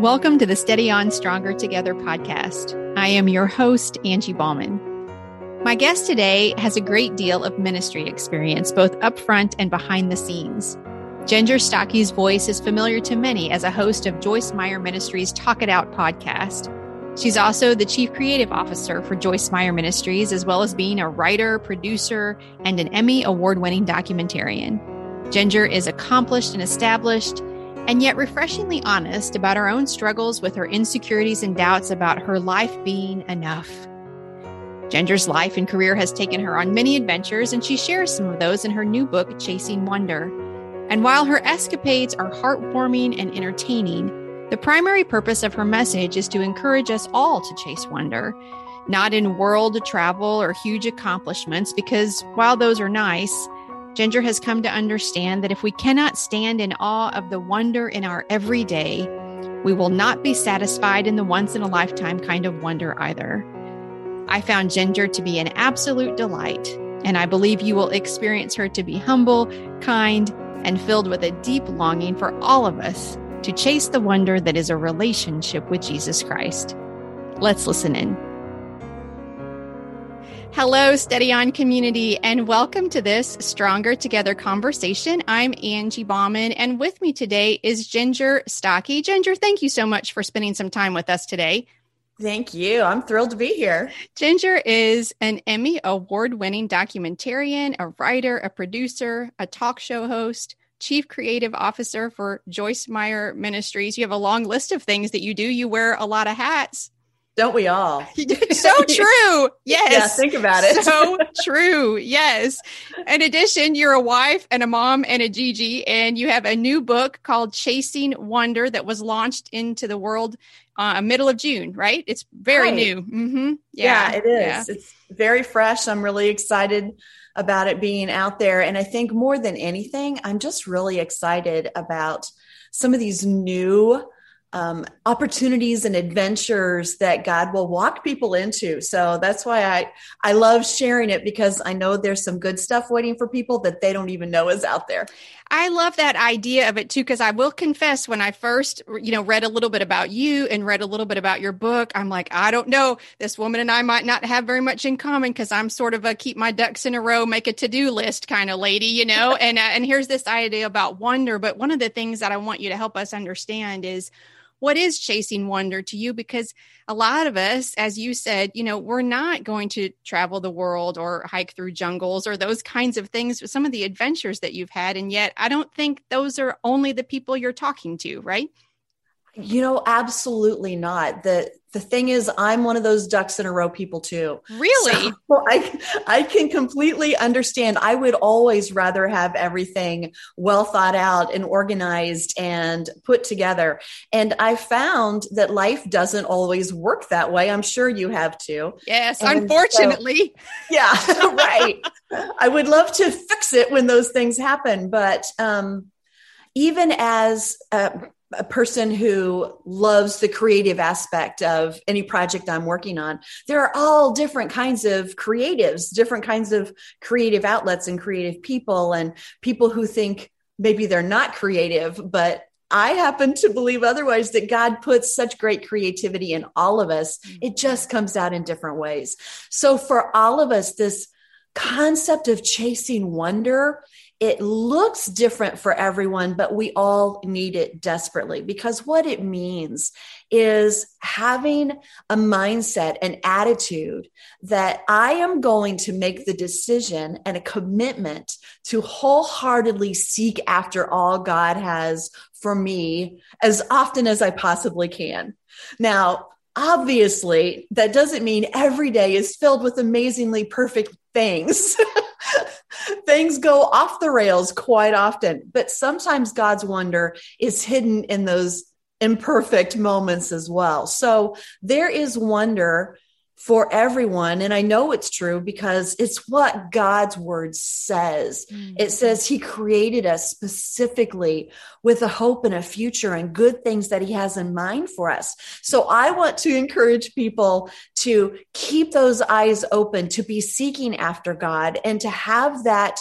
Welcome to the Steady On Stronger Together podcast. I am your host, Angie Baughman. My guest today has a great deal of ministry experience, both upfront and behind the scenes. Ginger Stuckey's voice is familiar to many as a host of Joyce Meyer Ministries Talk It Out podcast. She's also the chief creative officer for Joyce Meyer Ministries, as well as being a writer, producer, and an Emmy award winning documentarian. Ginger is accomplished and established, and yet refreshingly honest about her own struggles with her insecurities and doubts about her life being enough. Ginger's life and career has taken her on many adventures, and she shares some of those in her new book, Chasing Wonder. And while her escapades are heartwarming and entertaining, the primary purpose of her message is to encourage us all to chase wonder, not in world travel or huge accomplishments, because while those are nice, Ginger has come to understand that if we cannot stand in awe of the wonder in our everyday, we will not be satisfied in the once in a lifetime kind of wonder either. I found Ginger to be an absolute delight, and I believe you will experience her to be humble, kind, and filled with a deep longing for all of us to chase the wonder that is a relationship with Jesus Christ. Let's listen in. Hello, Steady On community, and welcome to this Stronger Together conversation. I'm Angie Baughman, and with me today is Ginger Stuckey. Ginger, thank you so much for spending some time with us today. Thank you. I'm thrilled to be here. Ginger is an Emmy award winning documentarian, a writer, a producer, a talk show host, chief creative officer for Joyce Meyer Ministries. You have a long list of things that you do. You wear a lot of hats. Don't we all? so true. Yes. Yeah, think about it. so true. Yes. In addition, you're a wife and a mom and a Gigi, and you have a new book called Chasing Wonder that was launched into the world uh, middle of June, right? It's very right. new. Mm-hmm. Yeah, yeah, it is. Yeah. It's very fresh. I'm really excited about it being out there. And I think more than anything, I'm just really excited about some of these new um, opportunities and adventures that God will walk people into. So that's why I I love sharing it because I know there's some good stuff waiting for people that they don't even know is out there. I love that idea of it too because I will confess when I first you know read a little bit about you and read a little bit about your book, I'm like I don't know this woman and I might not have very much in common because I'm sort of a keep my ducks in a row, make a to do list kind of lady, you know. and uh, and here's this idea about wonder, but one of the things that I want you to help us understand is what is chasing wonder to you? Because a lot of us, as you said, you know, we're not going to travel the world or hike through jungles or those kinds of things, some of the adventures that you've had. And yet, I don't think those are only the people you're talking to, right? You know, absolutely not. The the thing is, I'm one of those ducks in a row people too. Really? So I I can completely understand. I would always rather have everything well thought out and organized and put together. And I found that life doesn't always work that way. I'm sure you have too. Yes, and unfortunately. So, yeah, right. I would love to fix it when those things happen, but um, even as uh, a person who loves the creative aspect of any project I'm working on. There are all different kinds of creatives, different kinds of creative outlets and creative people, and people who think maybe they're not creative, but I happen to believe otherwise that God puts such great creativity in all of us. Mm-hmm. It just comes out in different ways. So for all of us, this concept of chasing wonder it looks different for everyone, but we all need it desperately because what it means is having a mindset, an attitude that I am going to make the decision and a commitment to wholeheartedly seek after all God has for me as often as I possibly can. Now, obviously, that doesn't mean every day is filled with amazingly perfect things. things go off the rails quite often, but sometimes God's wonder is hidden in those imperfect moments as well. So there is wonder for everyone. And I know it's true because it's what God's word says. Mm-hmm. It says He created us specifically with a hope and a future and good things that He has in mind for us. So I want to encourage people to keep those eyes open, to be seeking after God, and to have that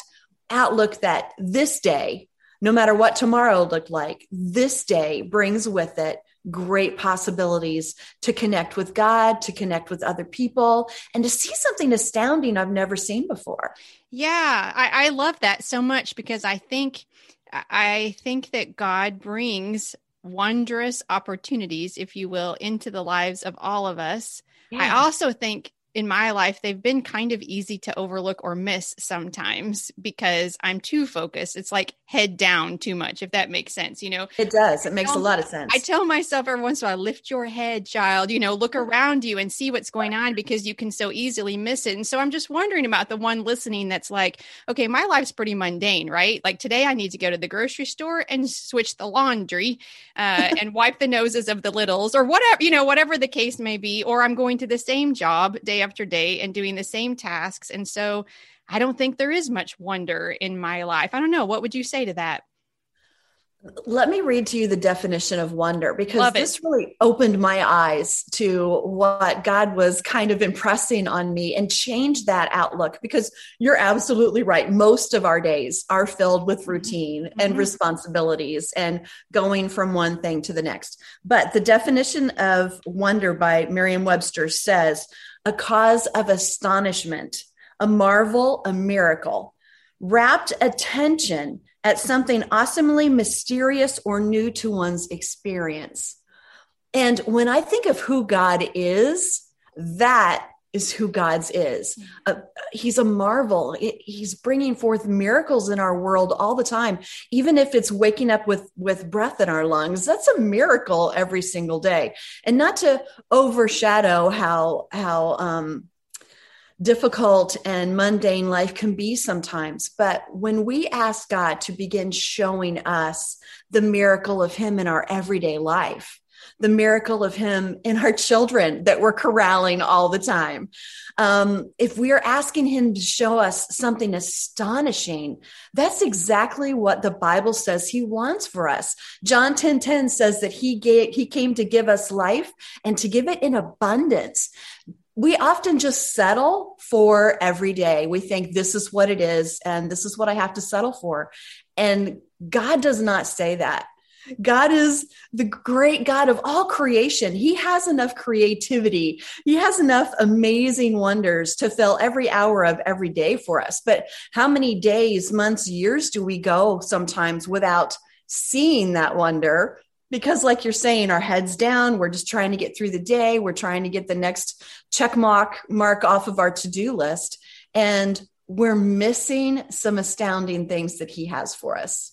outlook that this day, no matter what tomorrow looked like, this day brings with it great possibilities to connect with God, to connect with other people, and to see something astounding I've never seen before. Yeah, I, I love that so much because I think I think that God brings wondrous opportunities, if you will, into the lives of all of us. Yeah. I also think in my life they've been kind of easy to overlook or miss sometimes because I'm too focused. It's like head down too much, if that makes sense. You know, it does. It makes a lot of sense. I tell myself every once in a while, lift your head, child, you know, look around you and see what's going on because you can so easily miss it. And so I'm just wondering about the one listening that's like, okay, my life's pretty mundane, right? Like today I need to go to the grocery store and switch the laundry uh, and wipe the noses of the littles or whatever, you know, whatever the case may be. Or I'm going to the same job day day after day and doing the same tasks. And so I don't think there is much wonder in my life. I don't know. What would you say to that? Let me read to you the definition of wonder because this really opened my eyes to what God was kind of impressing on me and changed that outlook. Because you're absolutely right. Most of our days are filled with mm-hmm. routine mm-hmm. and responsibilities and going from one thing to the next. But the definition of wonder by Merriam Webster says a cause of astonishment, a marvel, a miracle, rapt attention at something awesomely mysterious or new to one's experience. And when I think of who God is, that is who God's is. Uh, he's a marvel. He's bringing forth miracles in our world all the time. Even if it's waking up with with breath in our lungs, that's a miracle every single day. And not to overshadow how how um, difficult and mundane life can be sometimes, but when we ask God to begin showing us the miracle of Him in our everyday life, the miracle of him in our children that we're corralling all the time. Um, if we are asking him to show us something astonishing, that's exactly what the Bible says he wants for us. John 10 10 says that he gave, he came to give us life and to give it in abundance we often just settle for every day. We think this is what it is and this is what I have to settle for. And God does not say that. God is the great God of all creation. He has enough creativity. He has enough amazing wonders to fill every hour of every day for us. But how many days, months, years do we go sometimes without seeing that wonder? Because, like you're saying, our heads down, we're just trying to get through the day. We're trying to get the next check mark, mark off of our to do list. And we're missing some astounding things that he has for us.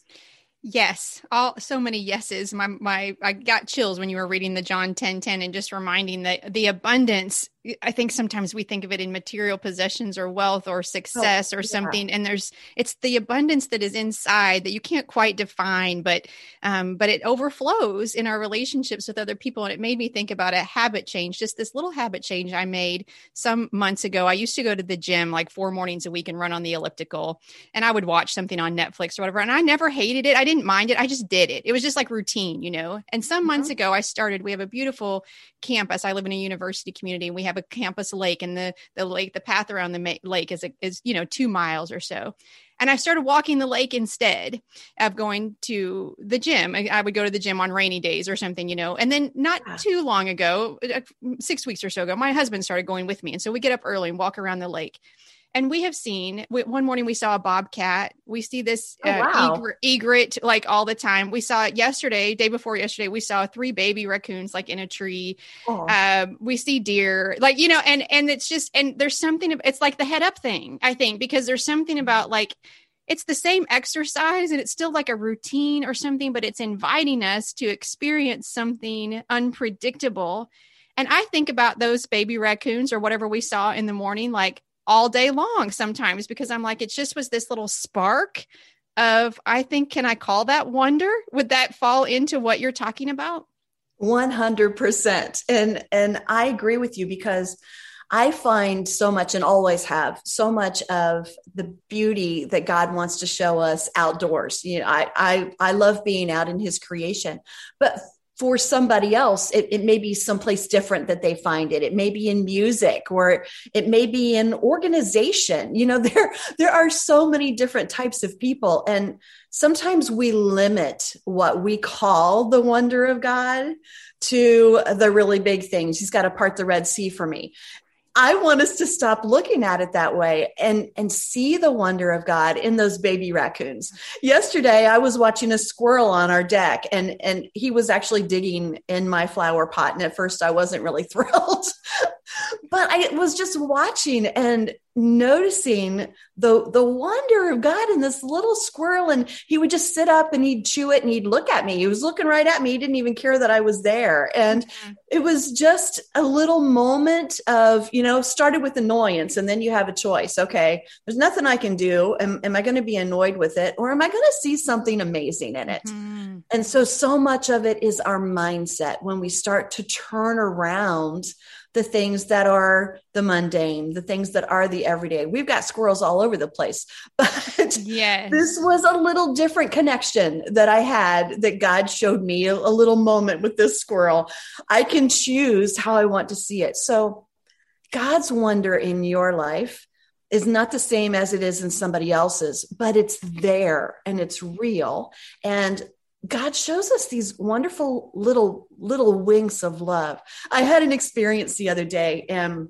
Yes, all so many yeses. My my I got chills when you were reading the John 10 10 and just reminding that the abundance I think sometimes we think of it in material possessions or wealth or success oh, or something, and there's it's the abundance that is inside that you can't quite define, but um, but it overflows in our relationships with other people. And it made me think about a habit change, just this little habit change I made some months ago. I used to go to the gym like four mornings a week and run on the elliptical, and I would watch something on Netflix or whatever, and I never hated it. I didn't mind it. I just did it. It was just like routine, you know. And some mm-hmm. months ago, I started. We have a beautiful campus. I live in a university community, and we have have a campus lake and the the lake the path around the ma- lake is is you know 2 miles or so and I started walking the lake instead of going to the gym. I, I, would go to the gym on rainy days or something, you know. And then not too long ago, uh, six weeks or so ago, my husband started going with me. And so we get up early and walk around the lake and we have seen one morning we saw a bobcat we see this oh, uh, wow. egret, egret, like all the time we saw it yesterday day before yesterday we saw three baby raccoons like in a tree oh. um, we see deer like you know and and it's just and there's something it's like the head up thing i think because there's something about like it's the same exercise and it's still like a routine or something but it's inviting us to experience something unpredictable and I think about those baby raccoons or whatever we saw in the morning, like all day long sometimes because I'm like, it just was this little spark of, I think, can I call that wonder? Would that fall into what you're talking about? 100%. And, and I agree with you because I find so much and always have so much of the beauty that God wants to show us outdoors. You know, I, I, I love being out in his creation, but for somebody else, it, it, may be someplace different that they find it. It may be in music or it may be in organization. You know, there, there are so many different types of people. And sometimes we limit what we call the wonder of God to the really big things. He's got to part the Red Sea for me. I want us to stop looking at it that way and and see the wonder of God in those baby raccoons. Yesterday I was watching a squirrel on our deck and and he was actually digging in my flower pot and at first I wasn't really thrilled. But I was just watching and noticing the the wonder of God in this little squirrel and he would just sit up and he'd chew it and he'd look at me. He was looking right at me. He didn't even care that I was there. And mm-hmm. it was just a little moment of, you know, started with annoyance and then you have a choice. Okay, there's nothing I can do. Am, am I going to be annoyed with it or am I going to see something amazing in it? Mm-hmm. And so so much of it is our mindset when we start to turn around the things that are the mundane, the things that are the everyday. We've got squirrels all over the place, but yes. this was a little different connection that I had that God showed me a, a little moment with this squirrel. I can choose how I want to see it. So God's wonder in your life is not the same as it is in somebody else's, but it's there and it's real. And God shows us these wonderful little little winks of love. I had an experience the other day, and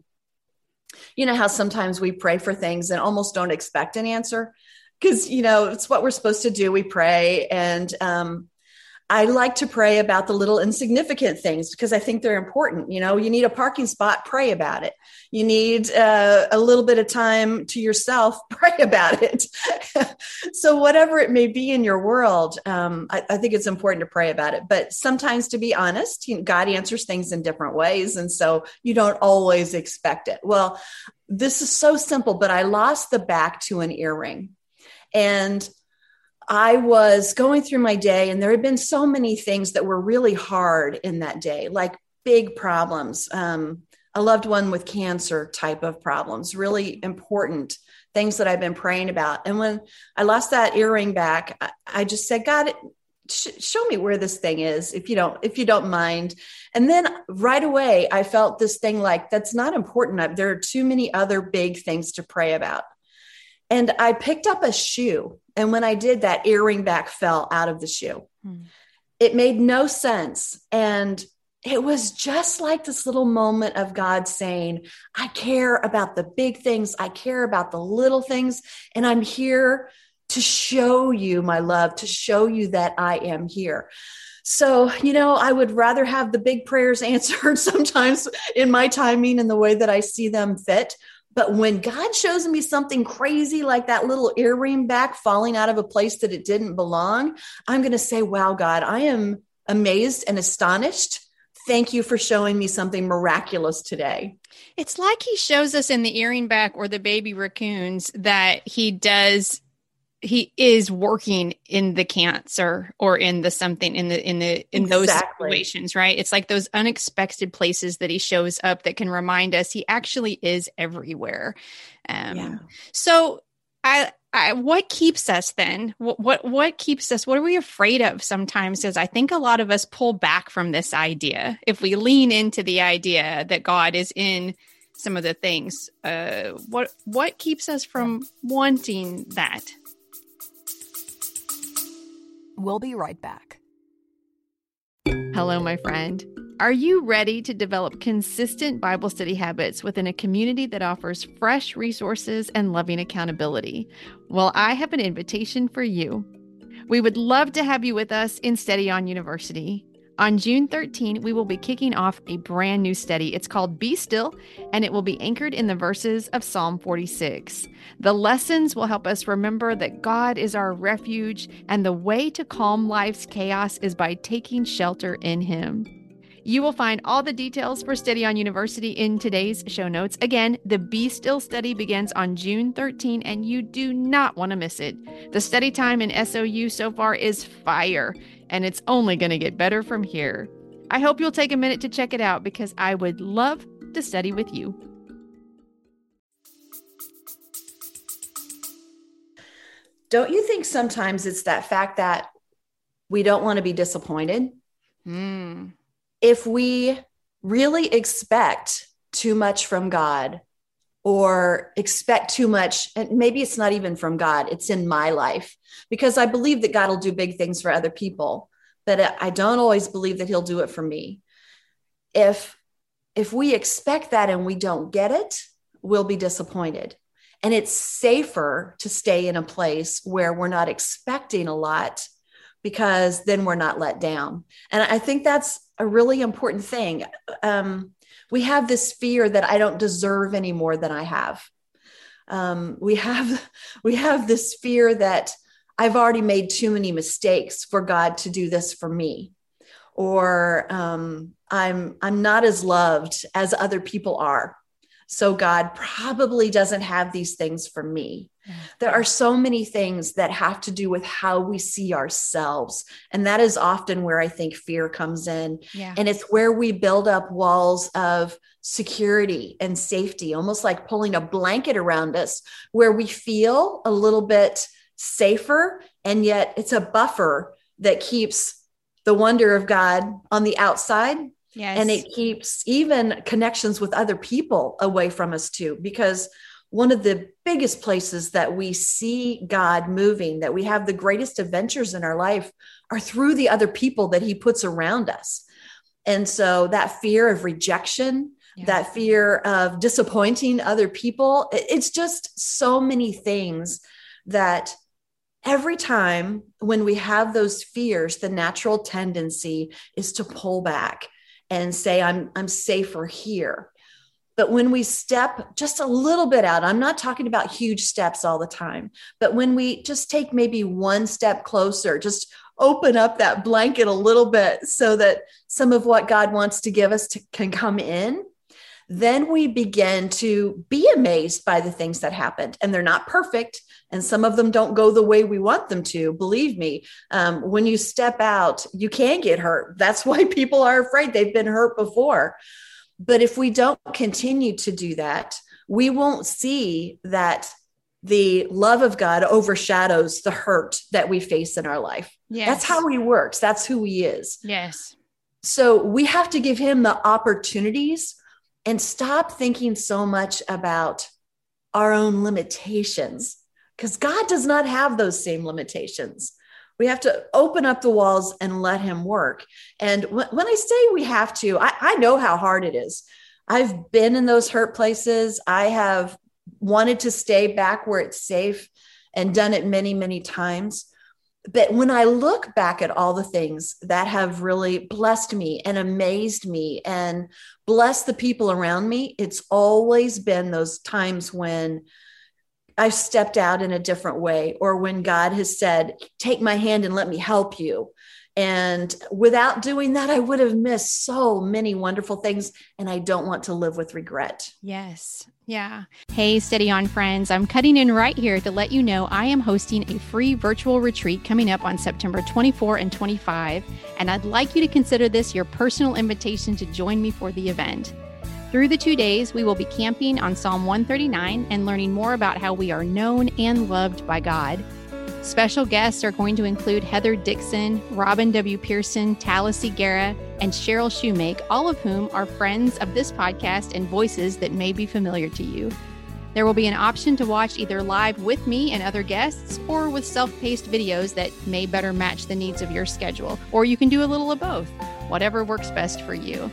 you know how sometimes we pray for things and almost don't expect an answer because you know it's what we're supposed to do. We pray, and um, I like to pray about the little insignificant things because I think they're important. You know, you need a parking spot, pray about it. You need uh, a little bit of time to yourself, pray about it. so, whatever it may be in your world, um, I, I, think it's important to pray about it. But sometimes, to be honest, you know, God answers things in different ways. And so you don't always expect it. Well, this is so simple, but I lost the back to an earring. And I was going through my day, and there had been so many things that were really hard in that day, like big problems. Um, a loved one with cancer type of problems, really important things that I've been praying about. And when I lost that earring back, I, I just said, God, sh- show me where this thing is, if you don't, if you don't mind. And then right away, I felt this thing like that's not important. There are too many other big things to pray about. And I picked up a shoe. And when I did, that earring back fell out of the shoe. Hmm. It made no sense. And it was just like this little moment of God saying, I care about the big things, I care about the little things, and I'm here to show you my love, to show you that I am here. So, you know, I would rather have the big prayers answered sometimes in my timing and the way that I see them fit but when God shows me something crazy like that little earring back falling out of a place that it didn't belong, I'm going to say, Wow, God, I am amazed and astonished. Thank you for showing me something miraculous today. It's like he shows us in the earring back or the baby raccoons that he does he is working in the cancer or in the something in the in the in exactly. those situations right? It's like those unexpected places that he shows up that can remind us he actually is everywhere. Um yeah. so I, I what keeps us then? What, what what keeps us? What are we afraid of sometimes? Is i think a lot of us pull back from this idea. If we lean into the idea that god is in some of the things uh what what keeps us from wanting that We'll be right back. Hello, my friend. Are you ready to develop consistent Bible study habits within a community that offers fresh resources and loving accountability? Well, I have an invitation for you. We would love to have you with us in Steady On University. On June 13, we will be kicking off a brand new study. It's called Be Still, and it will be anchored in the verses of Psalm 46. The lessons will help us remember that God is our refuge, and the way to calm life's chaos is by taking shelter in Him. You will find all the details for Steady On University in today's show notes. Again, the Be Still study begins on June 13, and you do not want to miss it. The study time in SOU so far is fire, and it's only going to get better from here. I hope you'll take a minute to check it out because I would love to study with you. Don't you think sometimes it's that fact that we don't want to be disappointed? Mm. If we really expect too much from God or expect too much, and maybe it's not even from God, it's in my life, because I believe that God will do big things for other people, but I don't always believe that He'll do it for me. If if we expect that and we don't get it, we'll be disappointed. And it's safer to stay in a place where we're not expecting a lot because then we're not let down. And I think that's a really important thing. Um, we have this fear that I don't deserve any more than I have. Um, we have we have this fear that I've already made too many mistakes for God to do this for me, or um, I'm I'm not as loved as other people are. So God probably doesn't have these things for me. There are so many things that have to do with how we see ourselves. And that is often where I think fear comes in. Yeah. And it's where we build up walls of security and safety, almost like pulling a blanket around us, where we feel a little bit safer. And yet it's a buffer that keeps the wonder of God on the outside Yes. and it keeps even connections with other people away from us too because one of the biggest places that we see God moving, that we have the greatest adventures in our life, are through the other people that He puts around us. And so that fear of rejection, Yeah. that fear of disappointing other people, it's just so many things that every time when we have those fears, the natural tendency is to pull back and say, I'm, I'm safer here. But when we step just a little bit out, I'm not talking about huge steps all the time, but when we just take maybe one step closer, just open up that blanket a little bit so that some of what God wants to give us to, can come in, then we begin to be amazed by the things that happened. And they're not perfect. And some of them don't go the way we want them to. Believe me, um, when you step out, you can get hurt. That's why people are afraid. They've been hurt before. But if we don't continue to do that, we won't see that the love of God overshadows the hurt that we face in our life. yes. That's how he works, that's who he is. Yes. So we have to give him the opportunities and stop thinking so much about our own limitations because God does not have those same limitations. We have to open up the walls and let him work. And when, I say we have to, I, I know how hard it is. I've been in those hurt places. I have wanted to stay back where it's safe and done it many, many times. But when I look back at all the things that have really blessed me and amazed me and blessed the people around me, it's always been those times when I've stepped out in a different way or when God has said, Take my hand and let me help you. And without doing that, I would have missed so many wonderful things. And I don't want to live with regret. Yes. Yeah. Hey, Steady On friends. I'm cutting in right here to let you know I am hosting a free virtual retreat coming up on September 24 and 25. And I'd like you to consider this your personal invitation to join me for the event. Through the two days, we will be camping on Psalm 139 and learning more about how we are known and loved by God. Special guests are going to include Heather Dixon, Robin W. Pearson, Talis Guerra, and Cheryl Shoemake, all of whom are friends of this podcast and voices that may be familiar to you. There will be an option to watch either live with me and other guests or with self paced videos that may better match the needs of your schedule. Or you can do a little of both, whatever works best for you.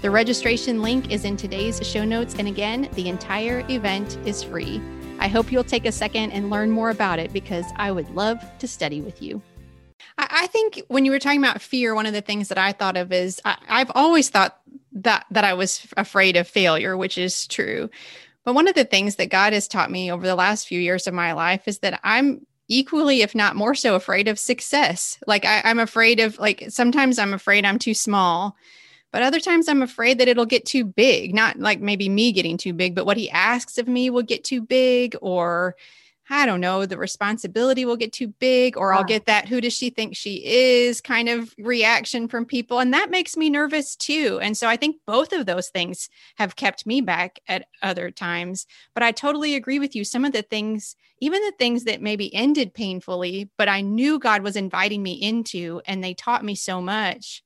The registration link is in today's show notes, and again, the entire event is free. I hope you'll take a second and learn more about it because I would love to study with you. I, think when you were talking about fear, one of the things that I thought of is I, I've always thought that that I was afraid of failure, which is true. But one of the things that God has taught me over the last few years of my life is that I'm equally, if not more so, afraid of success. Like I, I'm afraid of like sometimes I'm afraid I'm too small but other times I'm afraid that it'll get too big, not like maybe me getting too big, but what he asks of me will get too big, or I don't know, the responsibility will get too big, or I'll get that who does she think she is kind of reaction from people. And that makes me nervous too. And so I think both of those things have kept me back at other times. But I totally agree with you. Some of the things, even the things that maybe ended painfully, but I knew God was inviting me into, and they taught me so much.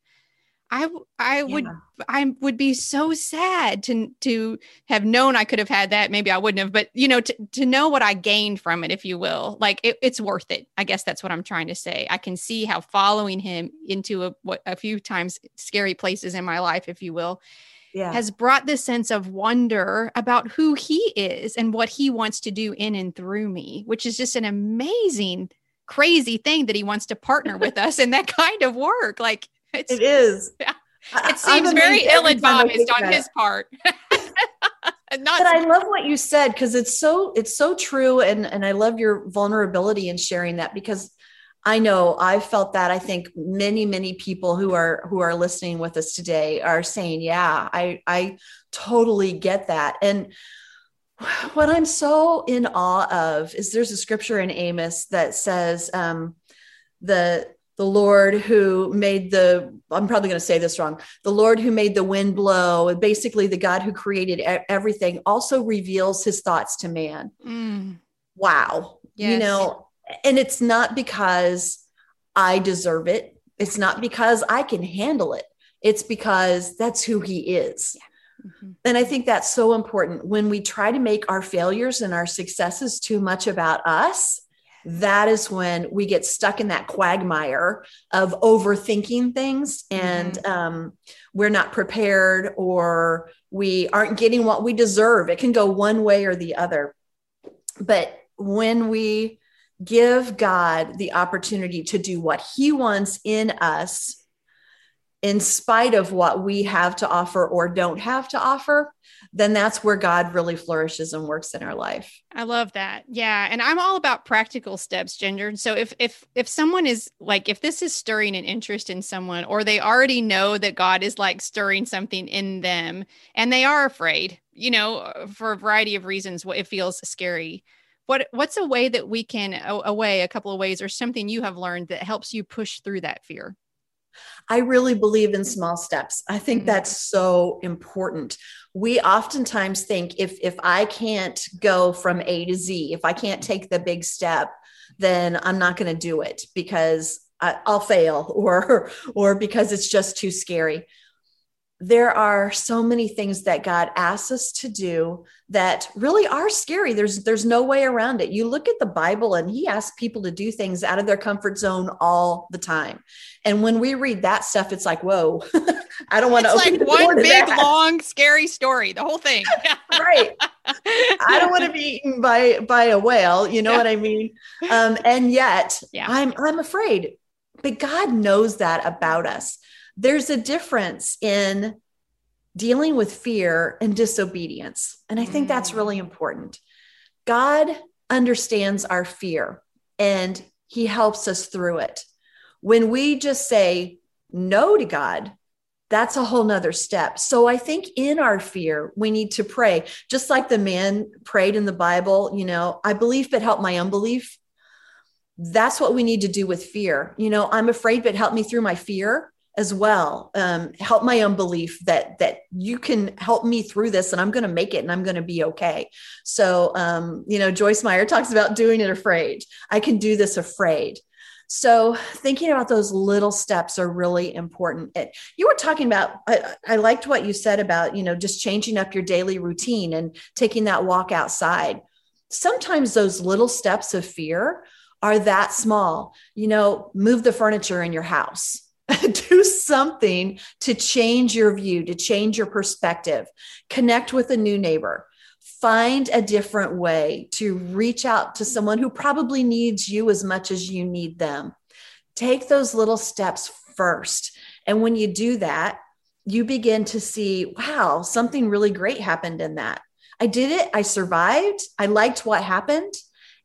I I would I would be so sad to to have known I could have had that. Maybe I wouldn't have, but you know, to, to know what I gained from it, if you will, like it, it's worth it. I guess that's what I'm trying to say. I can see how following him into a what a few times scary places in my life, if you will, yeah. has brought this sense of wonder about who he is and what he wants to do in and through me, which is just an amazing, crazy thing that he wants to partner with us in that kind of work. Like it's, it is. Yeah. It seems very ill advised on his part. Not but I love what you said because it's so it's so true, and and I love your vulnerability in sharing that because I know I've felt that. I think many many people who are who are listening with us today are saying, "Yeah, I I totally get that." And what I'm so in awe of is there's a scripture in Amos that says um, the the Lord who made the, I'm probably going to say this wrong, the Lord who made the wind blow, basically the God who created everything, also reveals his thoughts to man. Mm. Wow. Yes. You know, and it's not because I deserve it, it's not because I can handle it, it's because that's who he is. Yeah. Mm-hmm. And I think that's so important when we try to make our failures and our successes too much about us that is when we get stuck in that quagmire of overthinking things and mm-hmm. um, we're not prepared or we aren't getting what we deserve. It can go one way or the other. But when we give God the opportunity to do what he wants in us, in spite of what we have to offer or don't have to offer, then that's where God really flourishes and works in our life. I love that. Yeah, and I'm all about practical steps, Ginger. So if if if someone is like if this is stirring an interest in someone or they already know that God is like stirring something in them and they are afraid, you know, for a variety of reasons, what it feels scary. What what's a way that we can a, a way, a couple of ways or something you have learned that helps you push through that fear? I really believe in small steps. I think mm-hmm. that's so important. We oftentimes think if if I can't go from A to Z, if I can't take the big step, then I'm not going to do it because I, I'll fail or or because it's just too scary there are so many things that God asks us to do that really are scary. There's there's no way around it. You look at the Bible and he asks people to do things out of their comfort zone all the time. And when we read that stuff it's like, "Whoa. I don't want to open like one big that. long scary story, the whole thing." right. I don't want to be eaten by by a whale, you know yeah. what I mean? Um and yet yeah. I'm I'm afraid. But God knows that about us there's a difference in dealing with fear and disobedience. And I think that's really mm. important. God understands our fear and he helps us through it. When we just say no to God, that's a whole nother step. So I think in our fear, we need to pray, just like the man prayed in the Bible, you know, I believe, but help my unbelief. That's what we need to do with fear. You know, I'm afraid, but help me through my fear as well um, help my unbelief that that you can help me through this and i'm going to make it and i'm going to be okay. So um, you know joyce meyer talks about doing it afraid. I can do this afraid. So thinking about those little steps are really important. You were talking about I, I liked what you said about you know just changing up your daily routine and taking that walk outside. Sometimes those little steps of fear are that small. You know move the furniture in your house do something to change your view, to change your perspective, connect with a new neighbor, find a different way to reach out to someone who probably needs you as much as you need them. Take those little steps first. And when you do that, you begin to see, wow, something really great happened in that. I did it. I survived. I liked what happened.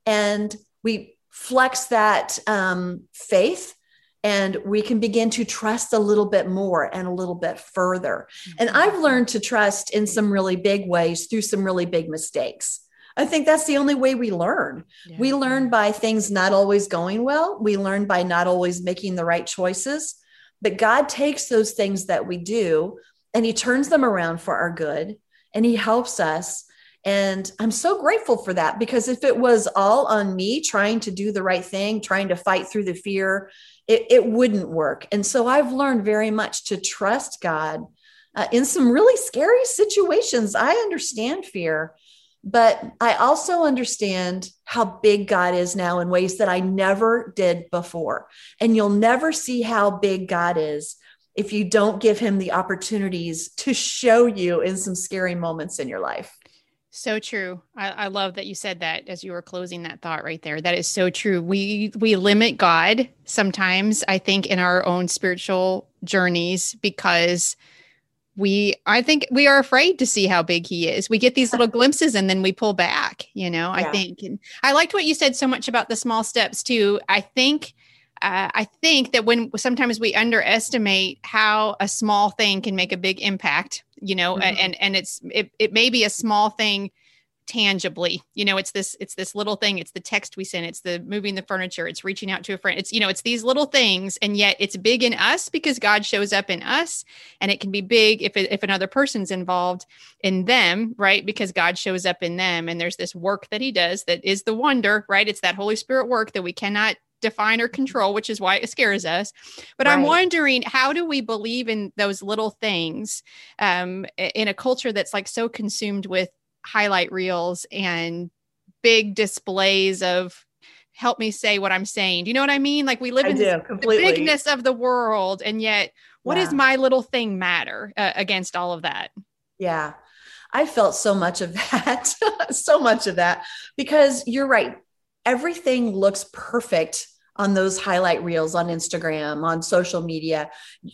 And we flex that um, faith and we can begin to trust a little bit more and a little bit further. And mm-hmm. I've learned to trust in some really big ways through some really big mistakes. I think that's the only way we learn. Yeah. We learn by things not always going well. We learn by not always making the right choices. But God takes those things that we do and He turns them around for our good and He helps us. And I'm so grateful for that because if it was all on me trying to do the right thing, trying to fight through the fear, it, it wouldn't work. And so I've learned very much to trust God uh, in some really scary situations. I understand fear, but I also understand how big God is now in ways that I never did before. And you'll never see how big God is if you don't give him the opportunities to show you in some scary moments in your life. So true. I, I, love that you said that as you were closing that thought right there. That is so true. We we limit God sometimes, I think, in our own spiritual journeys because we I think we are afraid to see how big he is. We get these little glimpses and then we pull back, you know. Yeah. I think and I liked what you said so much about the small steps too. I think uh, I think that when sometimes we underestimate how a small thing can make a big impact, you know, mm-hmm. and and it's it, it may be a small thing tangibly you know it's this it's this little thing it's the text we send it's the moving the furniture it's reaching out to a friend it's you know it's these little things and yet it's big in us because god shows up in us and it can be big if it, if another person's involved in them right because god shows up in them and there's this work that he does that is the wonder right it's that holy spirit work that we cannot define or control, which is why it scares us. But right. I'm wondering, how do we believe in those little things um, in a culture that's like so consumed with highlight reels and big displays of help me say what I'm saying. Do you know what I mean? Like we live I in do, the bigness of the world, and yet, what yeah. does my little thing matter uh, against all of that? Yeah, I felt so much of that, so much of that, because you're right. Everything looks perfect on those highlight reels on Instagram, on social media.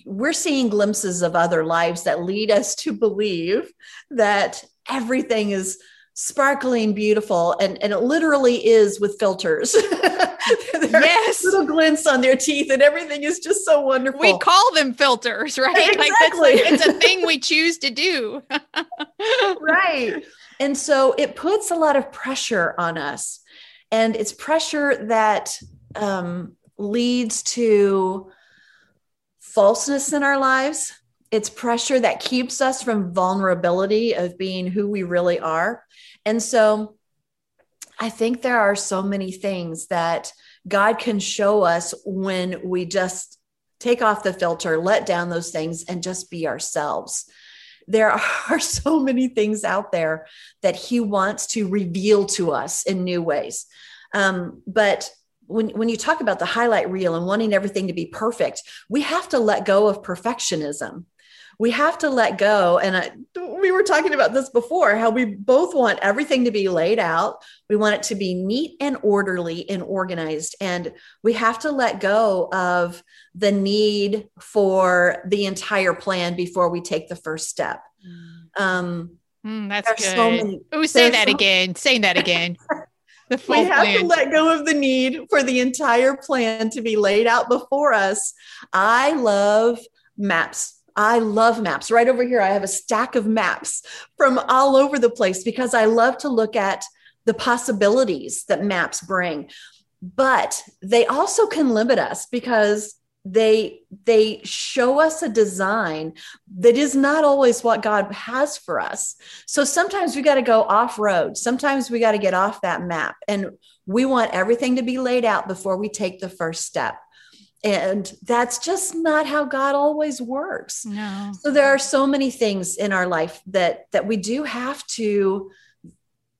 We're seeing glimpses of other lives that lead us to believe that everything is sparkling beautiful and, and it literally is with filters. Yes. little glints on their teeth and everything is just so wonderful. We call them filters right? Exactly. like it's a thing we choose to do. Right. And so it puts a lot of pressure on us and it's pressure that um, leads to falseness in our lives. It's pressure that keeps us from vulnerability of being who we really are. And so I think there are so many things that God can show us when we just take off the filter, let down those things, and just be ourselves. There are so many things out there that He wants to reveal to us in new ways. Um, but when, when you talk about the highlight reel and wanting everything to be perfect, we have to let go of perfectionism. We have to let go. And I, we were talking about this before how we both want everything to be laid out. We want it to be neat and orderly and organized. And we have to let go of the need for the entire plan before we take the first step. Mm. Um, mm, that's good. So many, Ooh, say that so- again. Say that again. we have plan. to let go of the need for the entire plan to be laid out before us. I love maps. I love maps. Right over here, I have a stack of maps from all over the place because I love to look at the possibilities that maps bring. But they also can limit us because they they show us a design that is not always what god has for us. So sometimes we got to go off road. Sometimes we got to get off that map and we want everything to be laid out before we take the first step. And that's just not how god always works. No. so there are so many things in our life that that we do have to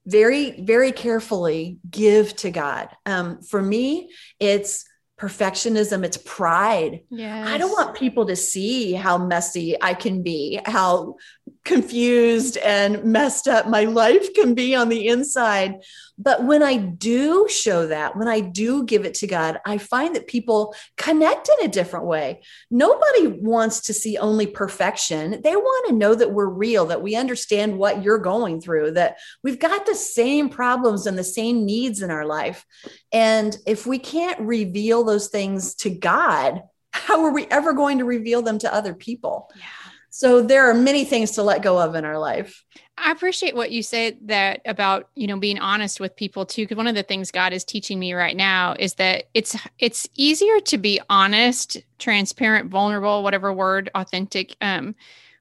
very very carefully give to god. Um, for me it's perfectionism it's pride yes. i don't want people to see how messy i can be how confused and messed up my life can be on the inside but when I do show that, when I do give it to God, I find that people connect in a different way. Nobody wants to see only perfection. They want to know that we're real, that we understand what you're going through, that we've got the same problems and the same needs in our life. And if we can't reveal those things to God, how are we ever going to reveal them to other people? Yeah. So there are many things to let go of in our life. I appreciate what you said that about, you know, being honest with people too cuz one of the things God is teaching me right now is that it's it's easier to be honest, transparent, vulnerable, whatever word, authentic um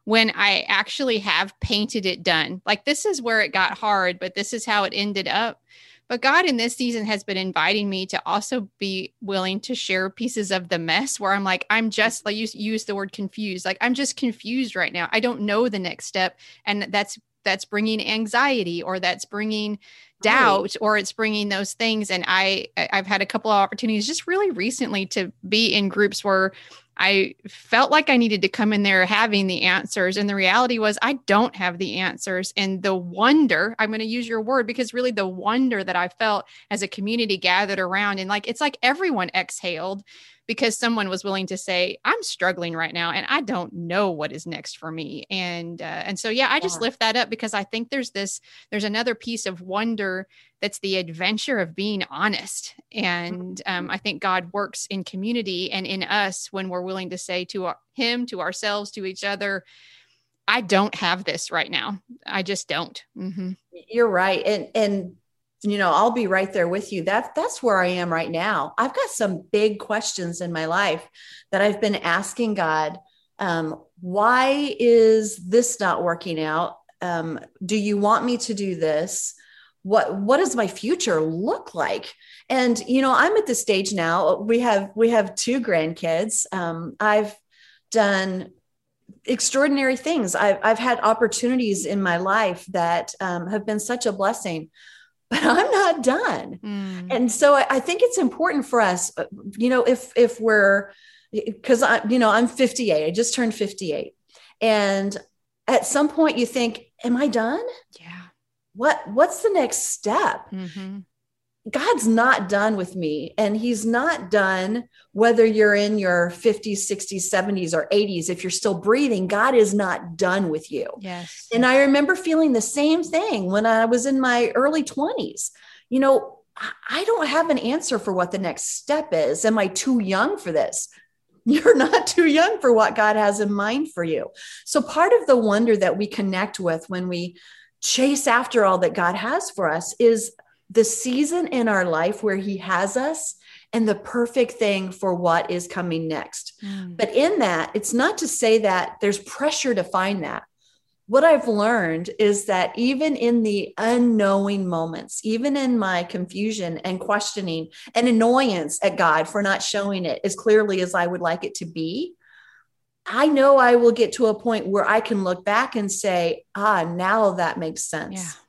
when I actually have painted it done. Like this is where it got hard, but this is how it ended up But God in this season has been inviting me to also be willing to share pieces of the mess where I'm like, I'm just like you use the word confused. Like I'm just confused right now. I don't know the next step. And that's that's bringing anxiety or that's bringing doubt right. or it's bringing those things and i i've had a couple of opportunities just really recently to be in groups where I felt like I needed to come in there having the answers. And the reality was, I don't have the answers. And the wonder, I'm going to use your word because really the wonder that I felt as a community gathered around, and like it's like everyone exhaled because someone was willing to say i'm struggling right now and i don't know what is next for me and uh, and so yeah i just yeah. lift that up because i think there's this there's another piece of wonder that's the adventure of being honest and um, mm-hmm. i think god works in community and in us when we're willing to say to our, him to ourselves to each other i don't have this right now i just don't mm-hmm. you're right and and you know i'll be right there with you. That that's where i am right now. I've got some big questions in my life that i've been asking god um, why is this not working out? Um, do you want me to do this? What what does my future look like? And you know i'm at the stage now. We have we have two grandkids. Um, i've done extraordinary things. I've, I've had opportunities in my life that um, have been such a blessing but I'm not done. Mm. And so I, I, think it's important for us, uh, you know, if if we're because I, you know, I'm 58. I just turned 58. And at some point you think, am I done? Yeah. What what's the next step? Mm-hmm. God's not done with me. And He's not done whether you're in your 50s, 60s, 70s, or 80s. If you're still breathing, God is not done with you. Yes. And I remember feeling the same thing when I was in my early 20s. You know, I don't have an answer for what the next step is. Am I too young for this? You're not too young for what God has in mind for you. So, part of the wonder that we connect with when we chase after all that God has for us is the season in our life where he has us and the perfect thing for what is coming next. Mm. But in that, it's not to say that there's pressure to find that. What I've learned is that even in the unknowing moments, even in my confusion and questioning and annoyance at God for not showing it as clearly as I would like it to be, I know I will get to a point where I can look back and say, ah, now that makes sense. Yeah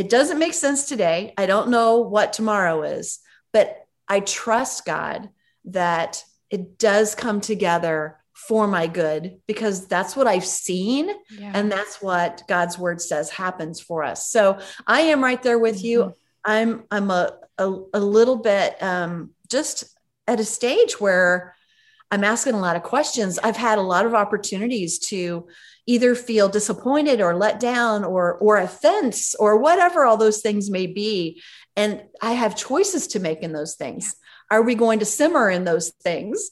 it doesn't make sense today. I don't know what tomorrow is, but I trust God that it does come together for my good because that's what I've seen yeah. and that's what God's word says happens for us. So I am right there with mm-hmm. you. I'm I'm a, a, a little bit um, just at a stage where I'm asking a lot of questions. I've had a lot of opportunities to either feel disappointed or let down or or offense or whatever all those things may be. And i have choices to make in those things. Are we going to simmer in those things?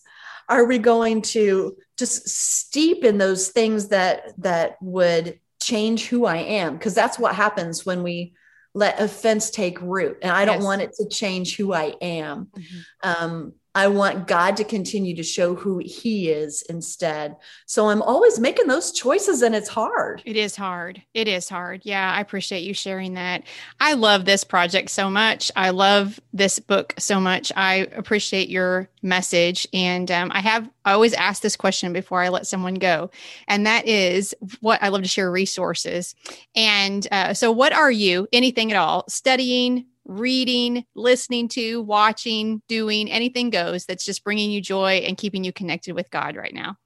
Are we going to just steep in those things that that would change who i am? Because that's what happens when we let offense take root. And i don't yes. want it to change who i am. Mm-hmm. um, I want God to continue to show who He is instead. So I'm always making those choices, and it's hard. It is hard. It is hard. Yeah, I appreciate you sharing that. I love this project so much. I love this book so much. I appreciate your message. And um, I have I always ask this question before I let someone go, and that is what I love to share resources. And uh, so, what are you, anything at all, studying? Reading, listening to, watching, doing, anything goes that's just bringing you joy and keeping you connected with God right now?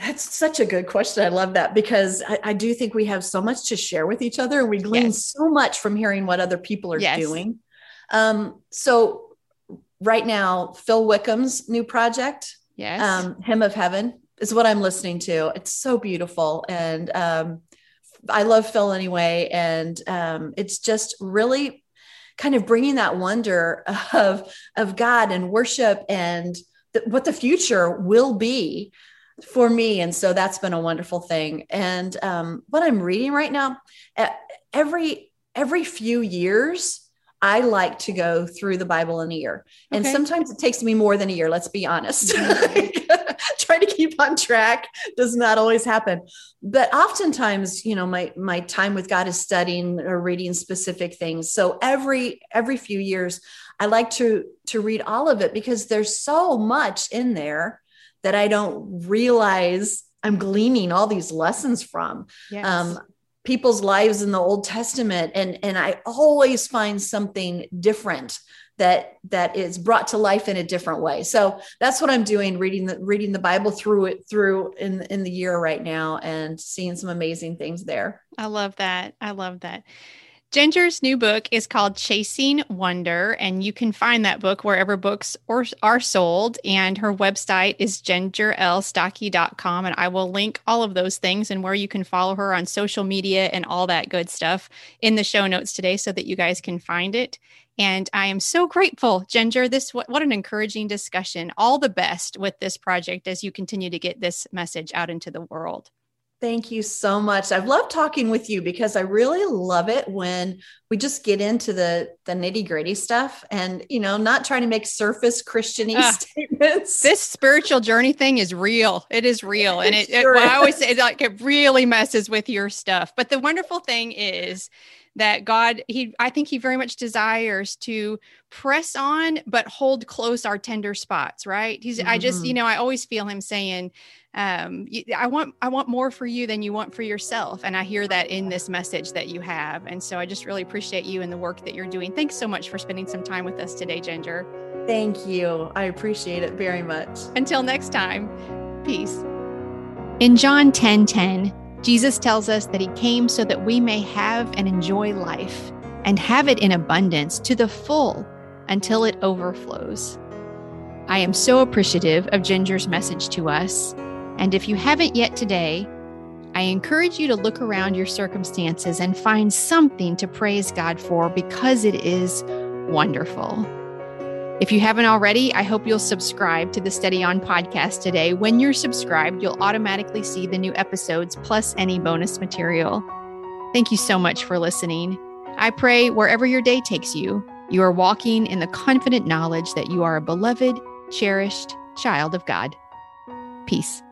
That's such a good question. I love that because I, I do think we have so much to share with each other and we glean yes. so much from hearing what other people are yes. doing. Um, so, right now, Phil Wickham's new project, yes, um, Hymn of Heaven, is what I'm listening to. It's so beautiful. And um, I love Phil anyway. And um, it's just really kind of bringing that wonder of, of God and worship and th- what the future will be for me. And so that's been a wonderful thing. And um, what I'm reading right now, every every few years, I like to go through the Bible in a year. And Okay. sometimes it takes me more than a year, let's be honest. Trying to keep on track does not always happen. But oftentimes, you know, my my time with God is studying or reading specific things. So every every few years, I like to to read all of it because there's so much in there that I don't realize I'm gleaning all these lessons from Yes. um, people's lives in the Old Testament, and and I always find something different that that is brought to life in a different way. So that's what I'm doing, reading the reading the Bible through it through in in the year right now, and seeing some amazing things there. I love that. I love that. Ginger's new book is called Chasing Wonder, and you can find that book wherever books or, are sold. And her website is gingerlstuckey.com. And I will link all of those things and where you can follow her on social media and all that good stuff in the show notes today so that you guys can find it. And I am so grateful, Ginger. This what, what an encouraging discussion. All the best with this project as you continue to get this message out into the world. Thank you so much. I've loved talking with you because I really love it when we just get into the the nitty gritty stuff, and you know, not trying to make surface Christiany Ah, statements. this spiritual journey thing is real. It is real. And it, It sure it I always say like it really messes with your stuff. But the wonderful thing is that God, he I think he very much desires to press on but hold close our tender spots, right? He's I just, you know, I always feel him saying, um, I want I want more for you than you want for yourself. And I hear that in this message that you have. And so I just really appreciate you and the work that you're doing. Thanks so much for spending some time with us today, Ginger. Thank you. I appreciate it very much. Until next time, peace. In John 10 10, Jesus tells us that he came so that we may have and enjoy life and have it in abundance to the full until it overflows. I am so appreciative of Ginger's message to us. And if you haven't yet today, I encourage you to look around your circumstances and find something to praise God for because it is wonderful. If you haven't already, I hope you'll subscribe to the Steady On podcast today. When you're subscribed, you'll automatically see the new episodes plus any bonus material. Thank you so much for listening. I pray wherever your day takes you, you are walking in the confident knowledge that you are a beloved, cherished child of God. Peace.